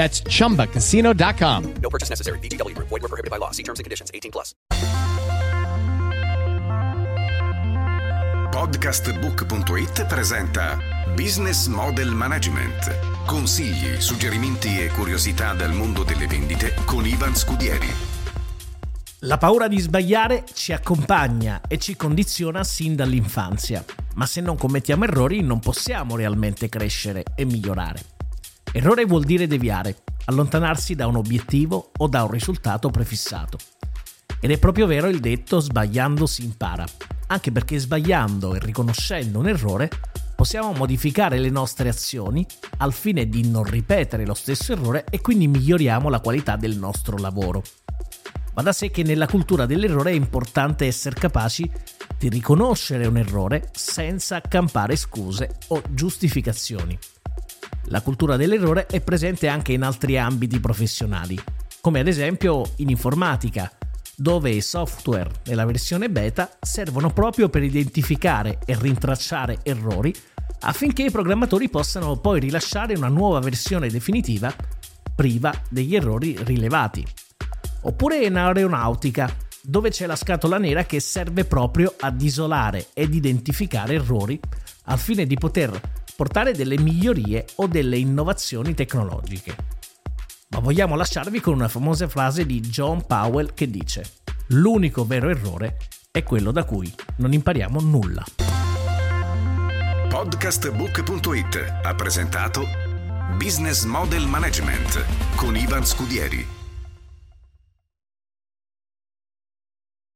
That's chumbacasino.com. No purchase necessary. VGW Group. Void were prohibited by law. See terms and conditions. 18 plus. Podcastbook.it presenta Business Model Management. Consigli, suggerimenti e curiosità dal mondo delle vendite con Ivan Scudieri. La paura di sbagliare ci accompagna e ci condiziona sin dall'infanzia, ma se non commettiamo errori non possiamo realmente crescere e migliorare. Errore vuol dire deviare, allontanarsi da un obiettivo o da un risultato prefissato. Ed è proprio vero il detto sbagliando si impara, anche perché sbagliando e riconoscendo un errore possiamo modificare le nostre azioni al fine di non ripetere lo stesso errore e quindi miglioriamo la qualità del nostro lavoro. Va da sé che nella cultura dell'errore è importante essere capaci di riconoscere un errore senza accampare scuse o giustificazioni. La cultura dell'errore è presente anche in altri ambiti professionali, come ad esempio in informatica, dove i software nella versione beta servono proprio per identificare e rintracciare errori affinché i programmatori possano poi rilasciare una nuova versione definitiva priva degli errori rilevati. Oppure in aeronautica, dove c'è la scatola nera che serve proprio ad isolare ed identificare errori al fine di poter portare delle migliorie o delle innovazioni tecnologiche. Ma vogliamo lasciarvi con una famosa frase di John Powell che dice L'unico vero errore è quello da cui non impariamo nulla. Podcastbook.it ha presentato Business Model Management con Ivan Scudieri.